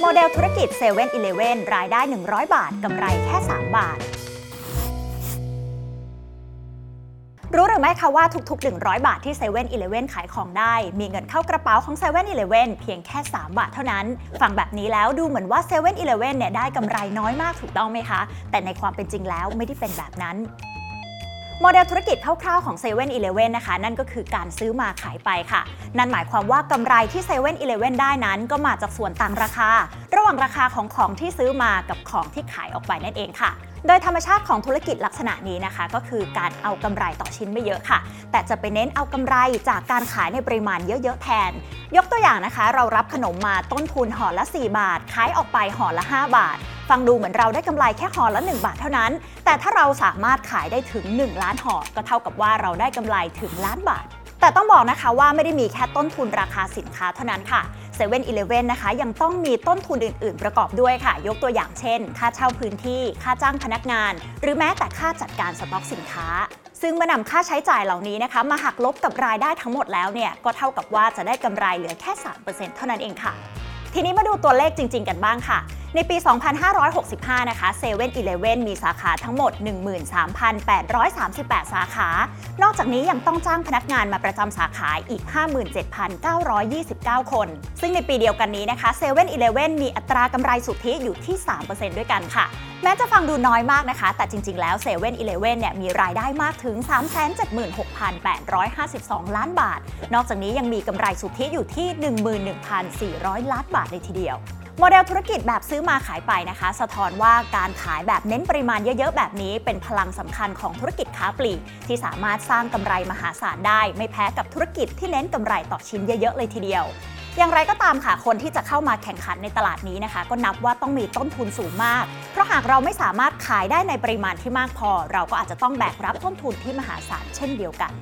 โมเดลธุรกิจ7 e เ e ่ e อรายได้ 100 บาท กำไรแค่ 3 บาท รู้หรือไม่คะว่าทุกๆ 100 บาทที่7 e เ e ่ e อขายของได้ มีเงินเข้ากระเป๋าของ7 e เ e ่ e เพียงแค่ 3 บาทเท่านั้น ฟังแบบนี้แล้วดูเหมือนว่า7 e เ e ่ e เนี่ยได้กำไรน้อยมากถูกต้องไหมคะ แต่ในความเป็นจริงแล้วไม่ได้เป็นแบบนั้น โมเดลธุรกิจคร่าวๆของ7 e เ e ่ e นะคะ นั่นก็คือการซื้อมาขายไปค่ะ นั่นหมายความว่ากำไรที่7 e เ e ่ e ได้นั้นก็มาจากส่วนต่างราคา ระหว่างราคาของของที่ซื้อมากับของที่ขายออกไปนั่นเองค่ะ โดยธรรมชาติของธุรกิจลักษณะนี้นะคะ ก็คือการเอากำไรต่อชิ้นไม่เยอะค่ะ แต่จะไปเน้นเอากำไรจากการขายในปริมาณเยอะๆแทน ยกตัวอย่างนะคะ เรารับขนมมาต้นทุนห่อละ 4 บาท ขายออกไปห่อละ 5 บาท ฟังดูเหมือนเราได้กำไรแค่ห่อละ 1 บาทเท่านั้น แต่ถ้าเราสามารถขายได้ถึง 1 ล้านห่อก็เท่ากับว่าเราได้กำไรถึงล้านบาท แต่ต้องบอกนะคะว่าไม่ได้มีแค่ต้นทุนราคาสินค้าเท่านั้นค่ะ7 e เ e ่ e อนะคะ ยังต้องมีต้นทุนอื่น ๆ ประกอบด้วยค่ะ ยกตัวอย่างเช่น ค่าเช่าพื้นที่ ค่าจ้างพนักงาน หรือแม้แต่ค่าจัดการสต็อกสินค้า ซึ่งเมื่อนำค่าใช้จ่ายเหล่านี้นะคะ มาหักลบกับรายได้ทั้งหมดแล้วเนี่ย ก็เท่ากับว่าจะได้กำไรเหลือแค่ 3%เท่านั้นเองค่ะ ทีนี้มาดูตัวเลขจริง ๆ กันบ้างค่ะในปี 2565 นะคะ7 e เ e ่ e มีสาขาทั้งหมด 13,838 สาขา นอกจากนี้ยังต้องจ้างพนักงานมาประจำสาขาอีก 57,929 คน ซึ่งในปีเดียวกันนี้นะคะ7 e เ e ่ e มีอัตรากำไรสุทธิอยู่ที่ 3%ด้วยกันค่ะ แม้จะฟังดูน้อยมากนะคะ แต่จริง ๆ แล้ว7 e เ e ่ e เนี่ยมีรายได้มากถึง 376,852 ล้านบาท นอกจากนี้ยังมีกำไรสุทธิอยู่ที่ 11,400 ล้านบาทเลยทีเดียว โมเดลธุรกิจแบบซื้อมาขายไปนะคะ สะท้อนว่าการขายแบบเน้นปริมาณเยอะๆ แบบนี้ เป็นพลังสำคัญของธุรกิจค้าปลีก ที่สามารถสร้างกำไรมหาศาลได้ ไม่แพ้กับธุรกิจที่เน้นกำไรต่อชิ้นเยอะๆ เลยทีเดียวอย่างไรก็ตามค่ะ คนที่จะเข้ามาแข่งขันในตลาดนี้นะคะ ก็นับว่าต้องมีต้นทุนสูงมาก เพราะหากเราไม่สามารถขายได้ในปริมาณที่มากพอ เราก็อาจจะต้องแบกรับต้นทุนที่มหาศาลเช่นเดียวกัน